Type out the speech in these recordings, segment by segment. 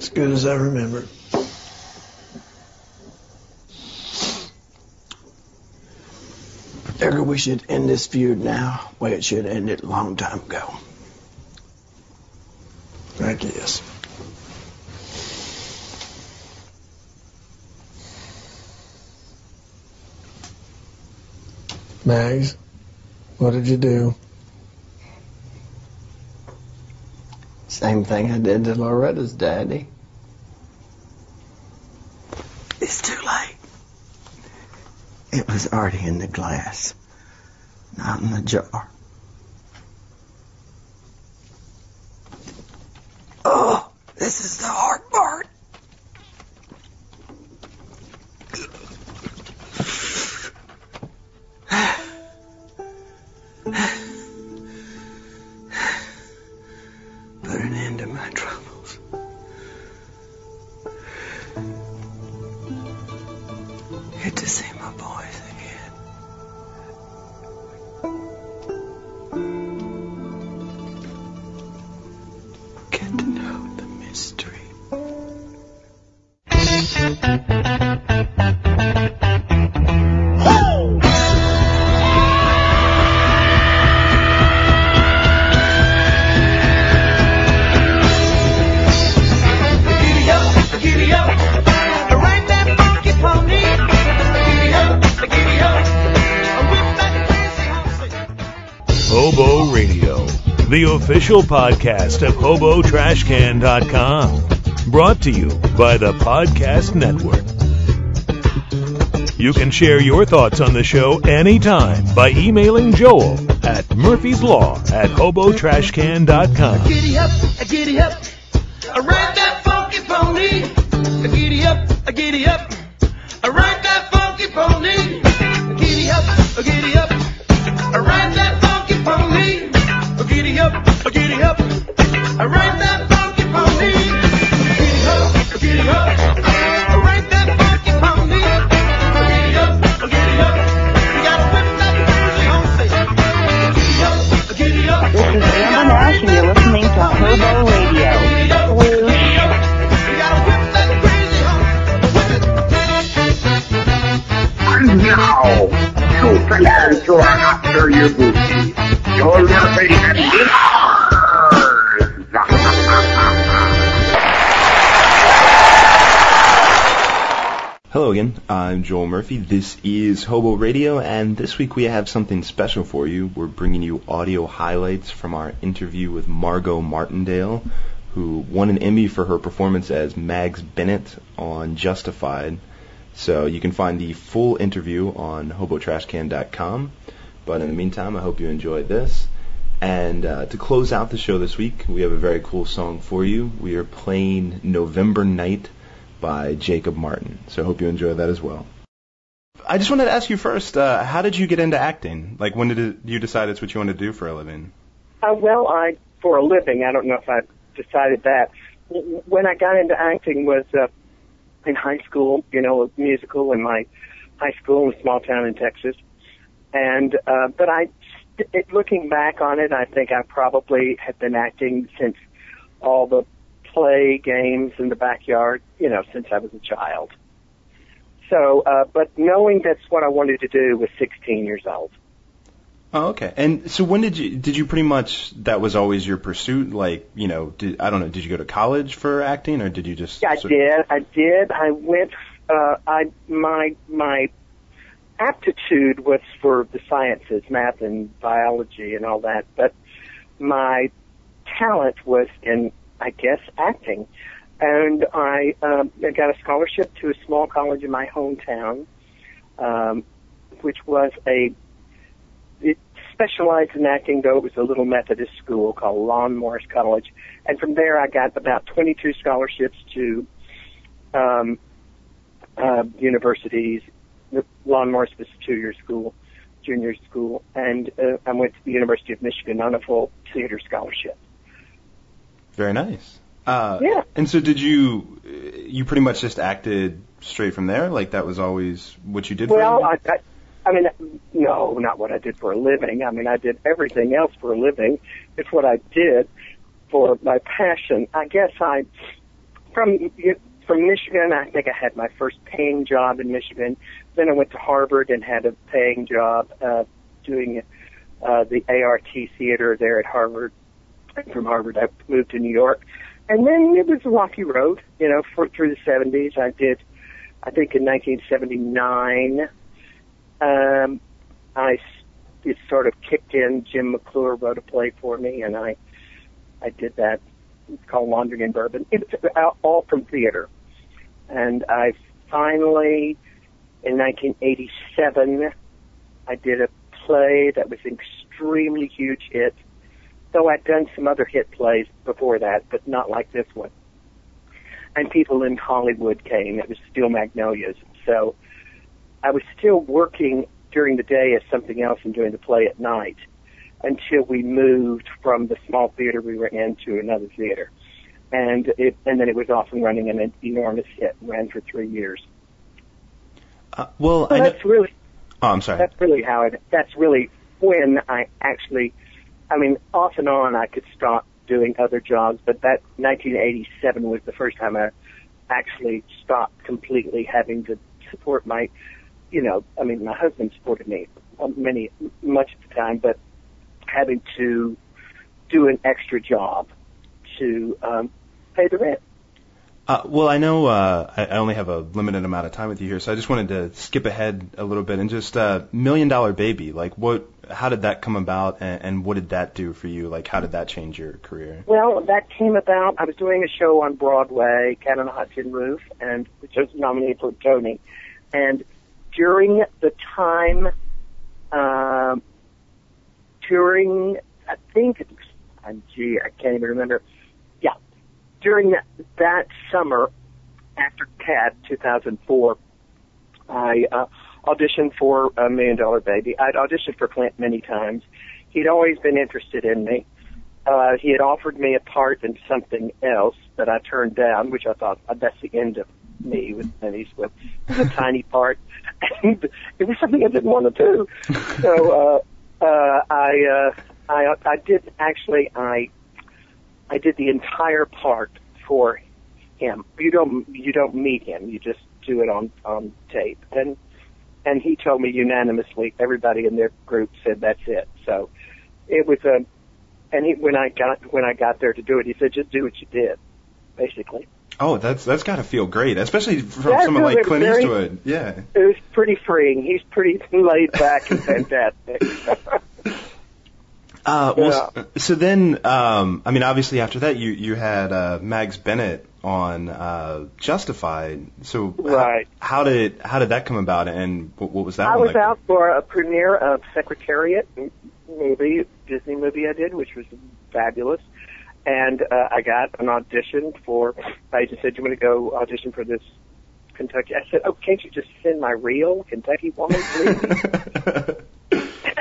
As good as I remember. Figure we should end this feud now, way it should have ended a long time ago. I guess. Mags, what did you do? Same thing I did to Loretta's daddy. It's too late. It was already in the glass, not in the jar. Oh, this is the hard the official podcast of HoboTrashCan.com. Brought to you by the Podcast Network. You can share your thoughts on the show anytime by emailing Joel at Murphy's Law at HoboTrashCan.com. Giddy up, giddy up, ride that funky pony. Giddy up, giddy up, ride that funky pony. Giddy up, giddy up, ride that. Giddy up, oh, giddy up, I ride that funky pony. Giddy up, oh, giddy up, ride that funky pony. Giddy up, oh, giddy up, you gotta whip that crazy horse. Giddy up, giddy up. This is Amber Nash, and you're listening to Hobo Radio. Whoosh. Now, two fingers who are after your booty. Hello again, I'm Joel Murphy. This is Hobo Radio, and this week we have something special for you. We're bringing you audio highlights from our interview with Margot Martindale, who won an Emmy for her performance as Mags Bennett on Justified. So you can find the full interview on hobotrashcan.com. But in the meantime, I hope you enjoyed this. And uh, to close out the show this week, we have a very cool song for you. We are playing November Night by Jacob Martin. So I hope you enjoy that as well. I just wanted to ask you first, uh, how did you get into acting? Like, when did it, you decide it's what you want to do for a living? Uh, well, I for a living. I don't know if I decided that. When I got into acting was uh, in high school. You know, a musical in my high school in a small town in Texas. And uh, but I, it, looking back on it, I think I probably had been acting since all the play games in the backyard. You know, since I was a child. So, uh, but knowing that's what I wanted to do was 16 years old. Oh, okay. And so when did you did you pretty much that was always your pursuit? Like, you know, did I don't know, did you go to college for acting or did you just Yeah, I did. I did. I went. Uh, I my my aptitude was for the sciences, math and biology and all that, but my talent was in, I guess, acting. And I, um, I got a scholarship to a small college in my hometown, um, which was a it specialized in acting, though it was a little Methodist school called Lon Morris College. And from there, I got about 22 scholarships to um, uh, universities. The Lon Morris was a two-year school, junior school, and uh, I went to the University of Michigan on a full theater scholarship. Very nice. Uh, Yeah. And so did you you pretty much just acted straight from there? Like that was always what you did for a Well, living? I, I, I mean, no, not what I did for a living. I mean, I did everything else for a living. It's what I did for my passion. I guess I from from Michigan, I think I had my first paying job in Michigan. Then I went to Harvard and had a paying job uh, doing uh, the ART theater there at Harvard. And from Harvard, I moved to New York, and then it was a rocky road, you know, for through the '70s. I did, I think, in 1979. Um, I it sort of kicked in. Jim McLure wrote a play for me, and I I did that. It's called Laundry and Bourbon. It's all from theater. And I finally, in 1987, I did a play that was an extremely huge hit. Though I'd done some other hit plays before that, but not like this one. And people in Hollywood came. It was Steel Magnolias. So I was still working during the day as something else and doing the play at night until we moved from the small theater we were in to another theater. And it, and then it was off and running and an enormous hit. Ran for three years. Uh, well, So I know. that's really Oh, I'm sorry. that's really how it. That's really when I actually. I mean, off and on, I could stop doing other jobs, but that 1987 was the first time I actually stopped completely having to support my. You know, I mean, my husband supported me many much of the time, but having to do an extra job to um, pay the rent. Uh, well, I know uh, I, I only have a limited amount of time with you here, so I just wanted to skip ahead a little bit and just uh, Million Dollar Baby. Like, what? How did that come about, and, and what did that do for you? Like, how did that change your career? Well, that came about. I was doing a show on Broadway, Cat on a Hot Tin Roof, and which was nominated for a Tony. And during the time, um, during I think, uh, gee, I can't even remember. During that that summer after Cat 2004, I uh, auditioned for a Million Dollar Baby. I'd auditioned for Clint many times. He'd always been interested in me. Uh, he had offered me a part in something else that I turned down, which I thought uh, that's the end of me with Clint Eastwood. It was a tiny part, and it was something I didn't want to do. So uh, uh, I, uh, I, I did actually. I, I did the entire part for him. You don't, you don't meet him. You just do it on on tape, and and he told me unanimously. Everybody in their group said that's it. So it was a and he, when I got when I got there to do it, he said, "Just do what you did," basically. Oh, that's that's got to feel great, especially from Yeah, someone like Clint very- Eastwood. Yeah. It was pretty freeing. He's pretty laid back and fantastic. Uh, well, s- so then, um, I mean, obviously after that, you you had uh, Mags Bennett on uh, Justified. So Right. how did how did that come about, and what, what was that I was like? out for a premiere of Secretariat movie, Disney movie I did, which was fabulous. And uh, I got an audition for. I just said, "You want to go audition for this Kentucky?" I said, "Oh, can't you just send my real Kentucky woman, please?"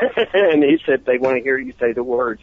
and he said they want to hear you say the words.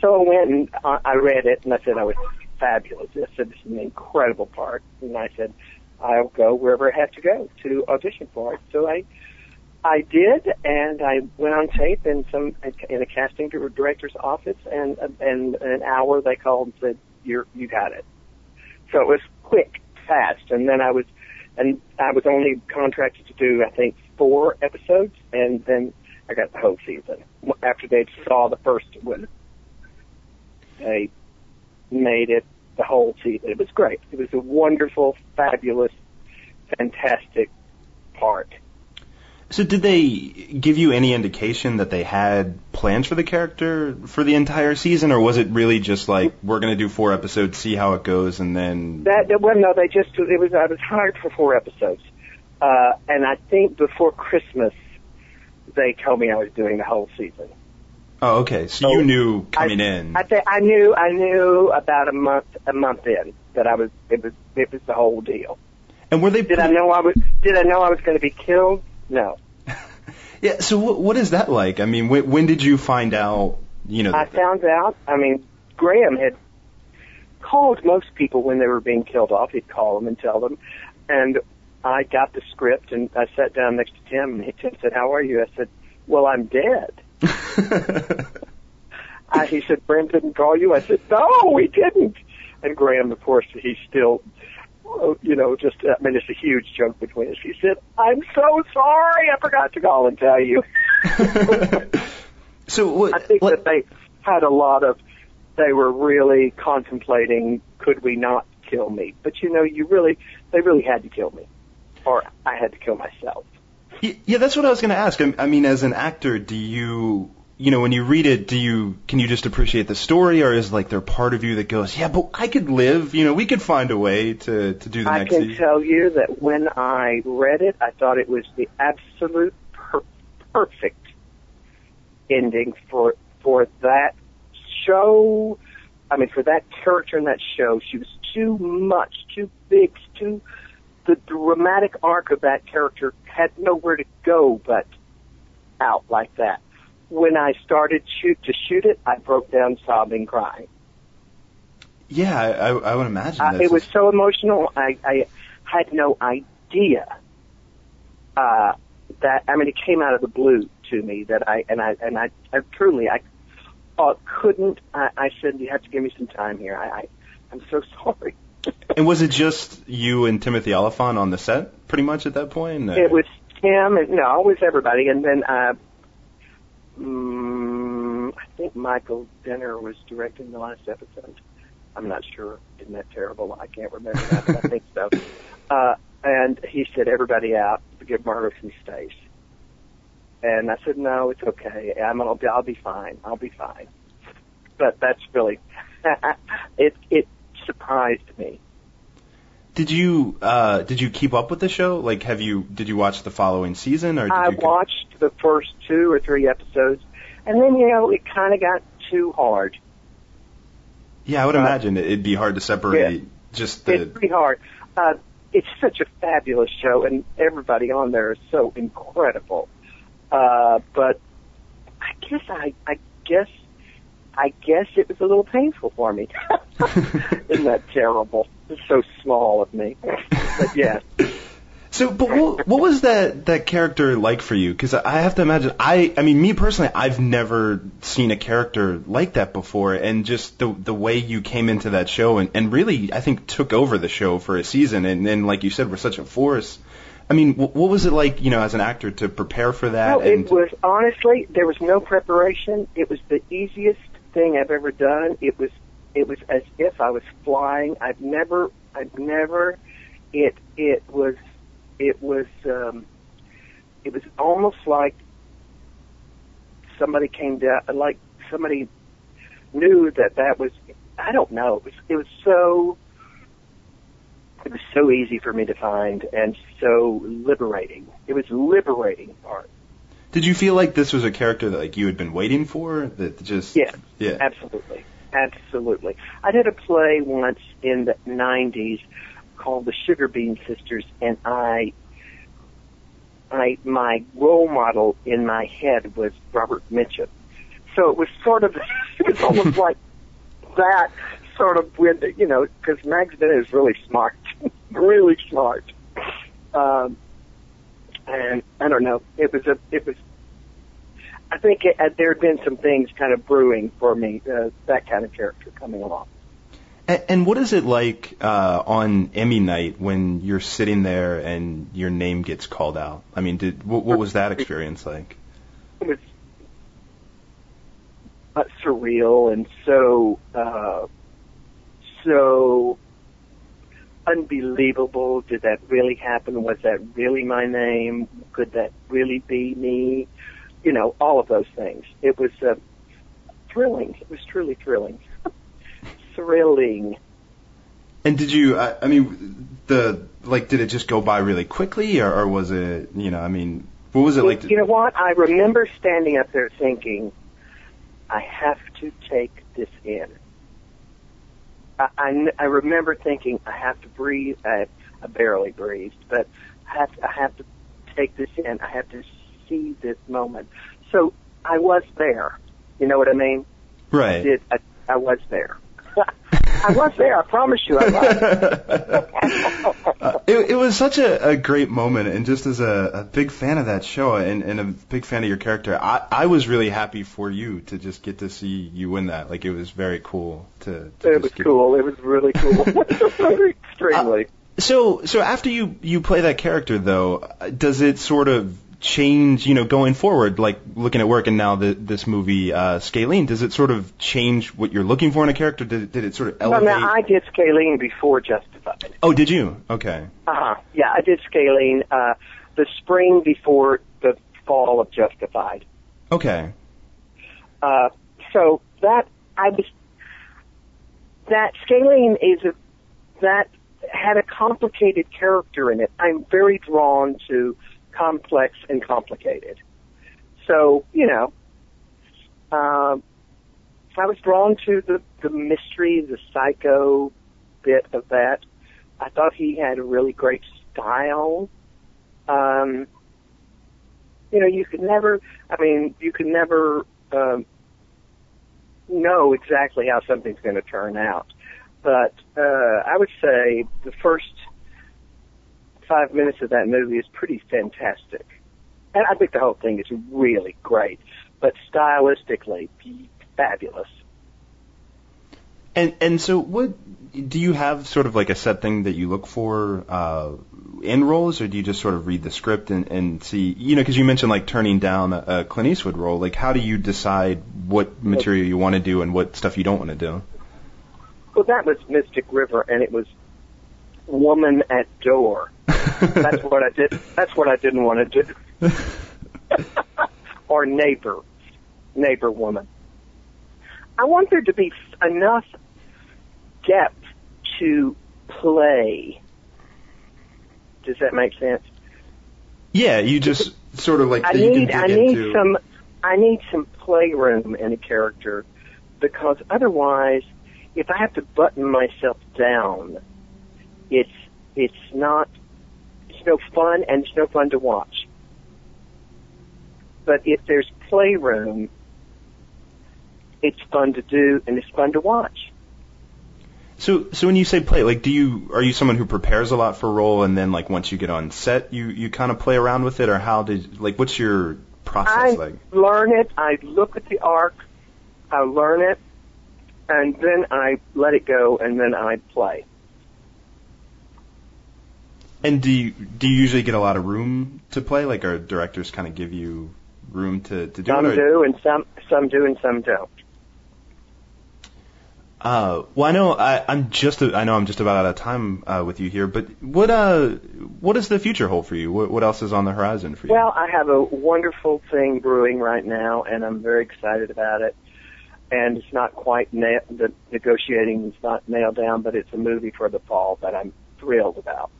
So I went and I, read it, and I said I was fabulous. I said this is an incredible part, and I said I'll go wherever I have to go to audition for it. So I I did, and I went on tape in some in a casting director's office, and and an hour they called and said you're you got it. So it was quick, fast, and then I was and I was only contracted to do I think four episodes, and then I got the whole season. After they saw the first one, they made it the whole season. It was great. It was a wonderful, fabulous, fantastic part. So did they give you any indication that they had plans for the character for the entire season, or was it really just like we're going to do four episodes, see how it goes, and then That, that well, no, they just it was I was hired for four episodes, uh, and I think before Christmas they told me I was doing the whole season. oh, okay, so you knew coming in. I think I knew I knew about a month a month in that I was it was it was the whole deal. And were they? Did I know I was Did I know I was going to be killed? No. Yeah. So what, what is that like? I mean, when, when did you find out? You know, I found out. I mean, Graham had called most people when they were being killed off. He'd call them and tell them, and I got the script and I sat down next to Tim and he Tim said, "How are you?" I said, "Well, I'm dead." I, he said, "Graham didn't call you." I said, "No, he didn't." And Graham, of course, he's still uh, you know, just I mean, it's a huge joke between us. He said, "I'm so sorry, I forgot to call and tell you." so what? I think that they had a lot of. They were really contemplating, could we not kill me? But you know, you really, they really had to kill me, or I had to kill myself. Yeah, that's what I was going to ask. I I mean, as an actor, do you, you know, when you read it, do you, can you just appreciate the story, or is like there part of you that goes, yeah, but I could live, you know, we could find a way to to do the I next I can season. tell you that when I read it, I thought it was the absolute per- perfect ending for for that show. I mean, for that character in that show, she was too much, too big, too. The dramatic arc of that character had nowhere to go but out like that. When I started shoot to shoot it, I broke down sobbing, crying. Yeah, I, I, I would imagine. Uh, it was so emotional. I, I had no idea uh, that. I mean, it came out of the blue to me that I and I and I, I truly I uh, couldn't. I, I said you have to give me some time here. I, I I'm so sorry. And was it just you and Timothy Olyphant on the set, pretty much at that point? It was Tim and no, it was everybody, and then uh, mm, I think Michael Dinner was directing the last episode. I'm not sure. Isn't that terrible? I can't remember that, but I think so. Uh, and he said, "Everybody out, give Margot some space." And I said, "No, it's okay. I'm gonna, I'll be fine. I'll be fine." But that's really, it it surprised me. Did you uh did you keep up with the show? Like, have you did you watch the following season, or did I you? watched the first two or three episodes, and then you know it kind of got too hard. yeah, I would uh, imagine it- it'd be hard to separate just the. It's pretty hard. Uh, it's such a fabulous show, and everybody on there is so incredible. Uh, but I guess I, I guess, I guess it was a little painful for me. Isn't that terrible? It's so small of me. But yeah, So, but what, what was that that character like for you? Because I have to imagine, I I mean, me personally, I've never seen a character like that before, and just the the way you came into that show and and really, I think took over the show for a season, and then like you said, were such a force. I mean, wh- what was it like, you know, as an actor to prepare for that? No, and it was honestly there was no preparation. It was the easiest thing I've ever done. It was it was as if I was flying. I've never I've never it it was it was um it was almost like somebody came down like somebody knew that that was I don't know. It was it was so it was so easy for me to find and so liberating. It was liberating part. Did you feel like this was a character that like you had been waiting for? That just Yeah, yeah. absolutely, absolutely. I did a play once in the '90s called The Sugar Bean Sisters, and I, I my role model in my head was Robert Mitchum. So it was sort of, it was almost like that sort of when you know, because Bennett is really smart, really smart. Um, and I don't know, it was a, it was I think it, uh, there had been some things kind of brewing for me, uh, that kind of character coming along. And, and what is it like uh, on Emmy night when you're sitting there and your name gets called out? I mean, did what, what was that experience like? It was uh, surreal and so, uh, so unbelievable. Did that really happen? Was that really my name? Could that really be me? You know, all of those things. It was uh, thrilling. It was truly thrilling. thrilling. And did you? I, I mean, the like, did it just go by really quickly, or, or was it? You know, I mean, what was it like? you know what? I remember standing up there thinking, I have to take this in. I, I, I remember thinking, I have to breathe. I, I barely breathed, but I have, to, I have to take this in. I have to see this moment. So I was there. You know what I mean? right. I, Did I, I was there. I was there. I promise you, I was. Uh, it, it was such a, a great moment, and just as a, a big fan of that show and, and a big fan of your character, I, I was really happy for you to just get to see you win that. Like it was very cool to. to It was cool. It was really cool. Extremely. So, so after you you play that character, though, uh, does it sort of change? You know, going forward, like looking at work, and now the, this movie, uh, Scalene, does it sort of change what you're looking for in a character? Did, did it sort of Well, elevate? now I did Scalene before Justified. oh, did you? Okay. Uh-huh. Yeah, I did Scalene uh, the spring before the fall of Justified. Okay. Uh, so that I was that Scalene is a that had a complicated character in it. I'm very drawn to complex and complicated. So you know, um, I was drawn to the the mystery, the psycho bit of that. I thought he had a really great style. Um, you know, you could never. I mean, you could never um, know exactly how something's going to turn out. But uh, I would say the first five minutes of that movie is pretty fantastic, and I think the whole thing is really great. But stylistically, fabulous. And and so, what do you have sort of like a set thing that you look for uh, in roles, or do you just sort of read the script and, and see? You know, because you mentioned like turning down a, a Clint Eastwood role. Like, how do you decide what material you want to do and what stuff you don't want to do? Well, that was Mystic River, and it was woman at door. That's what I did. That's what I didn't want to do. or neighbor, neighbor woman. I want there to be enough depth to play. Does that make sense? Yeah, you just sort of like I that you can need I need into. some I need some playroom in a character because otherwise if I have to button myself down it's it's not no fun and it's no fun to watch. But if there's playroom it's fun to do and it's fun to watch. So, so when you say play, like, do you are you someone who prepares a lot for a role, and then like once you get on set, you you kind of play around with it, or how did like what's your process I like? learn it, I look at the arc, I learn it, and then I let it go and then I play. And do you do you usually get a lot of room to play? Like, our directors kind of give you room to to do Some it? Or, do and some some do and some don't. Uh, well, I know I, I'm just I know I'm just about out of time uh, with you here, but what uh what does the future hold for you? What what else is on the horizon for you? Well, I have a wonderful thing brewing right now, and I'm very excited about it. And it's not quite na- the negotiating is not nailed down, but it's a movie for the fall that I'm thrilled about.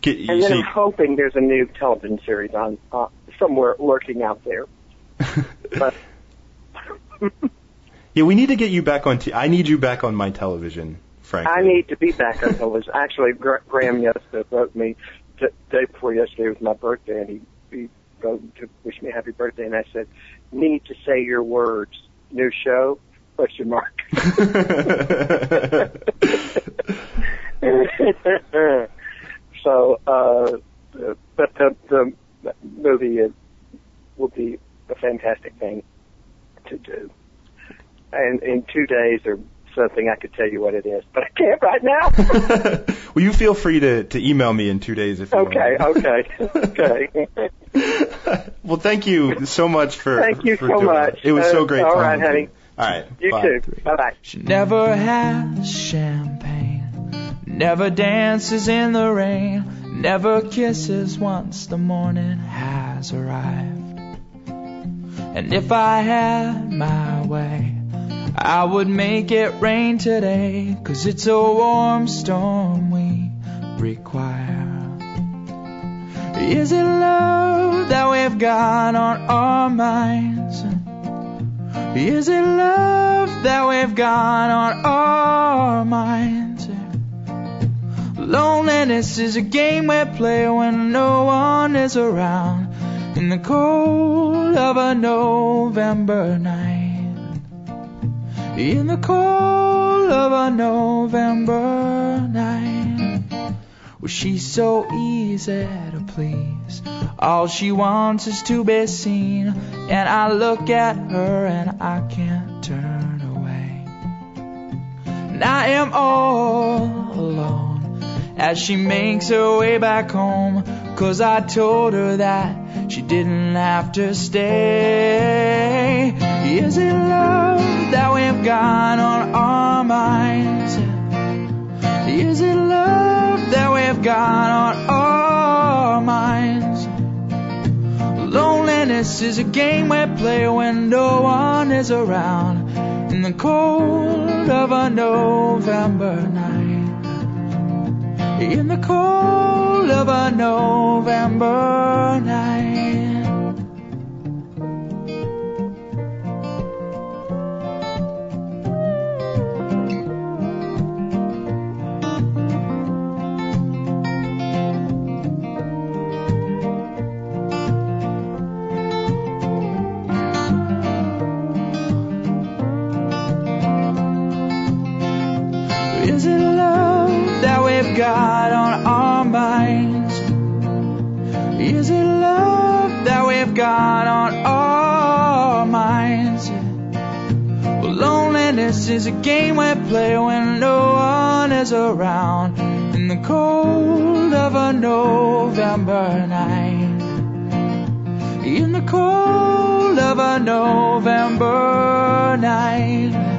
Get, And then I'm hoping there's a new television series on uh, somewhere lurking out there. But yeah, we need to get you back on. T- I need you back on my television, frankly. I need to be back on television. Actually, Gra- Graham yesterday wrote me the day before yesterday was my birthday, and he, he wrote to wish me happy birthday, and I said, "Need to say your words. New show? Question mark." So, uh, but the the movie is, will be a fantastic thing to do, and in two days or something, I could tell you what it is, but I can't right now. well, you feel free to, to email me in two days if you Okay, want. okay, okay. well, thank you so much for. Thank you for so much. It. It was Uh, so great. all talking right, to honey. You. All right. You bye. too. Bye bye. She never has champagne, never dances in the rain, never kisses once the morning has arrived. And if I had my way, I would make it rain today, cause it's a warm storm we require. Is it love that we've got on our minds? Is it love that we've got on our minds? Loneliness is a game we play when no one is around in the cold of a November night. In the cold of a November night. Well, she's so easy to please. All she wants is to be seen. And I look at her and I can't turn away. And I am all. As she makes her way back home. Cause I told her that she didn't have to stay. Is it love that we've got on our minds? Is it love that we've got on our minds? Loneliness is a game we play when no one is around in the cold of a November night. In the cold of a November night. A game we play when no one is around in the cold of a November night. In the cold of a November night.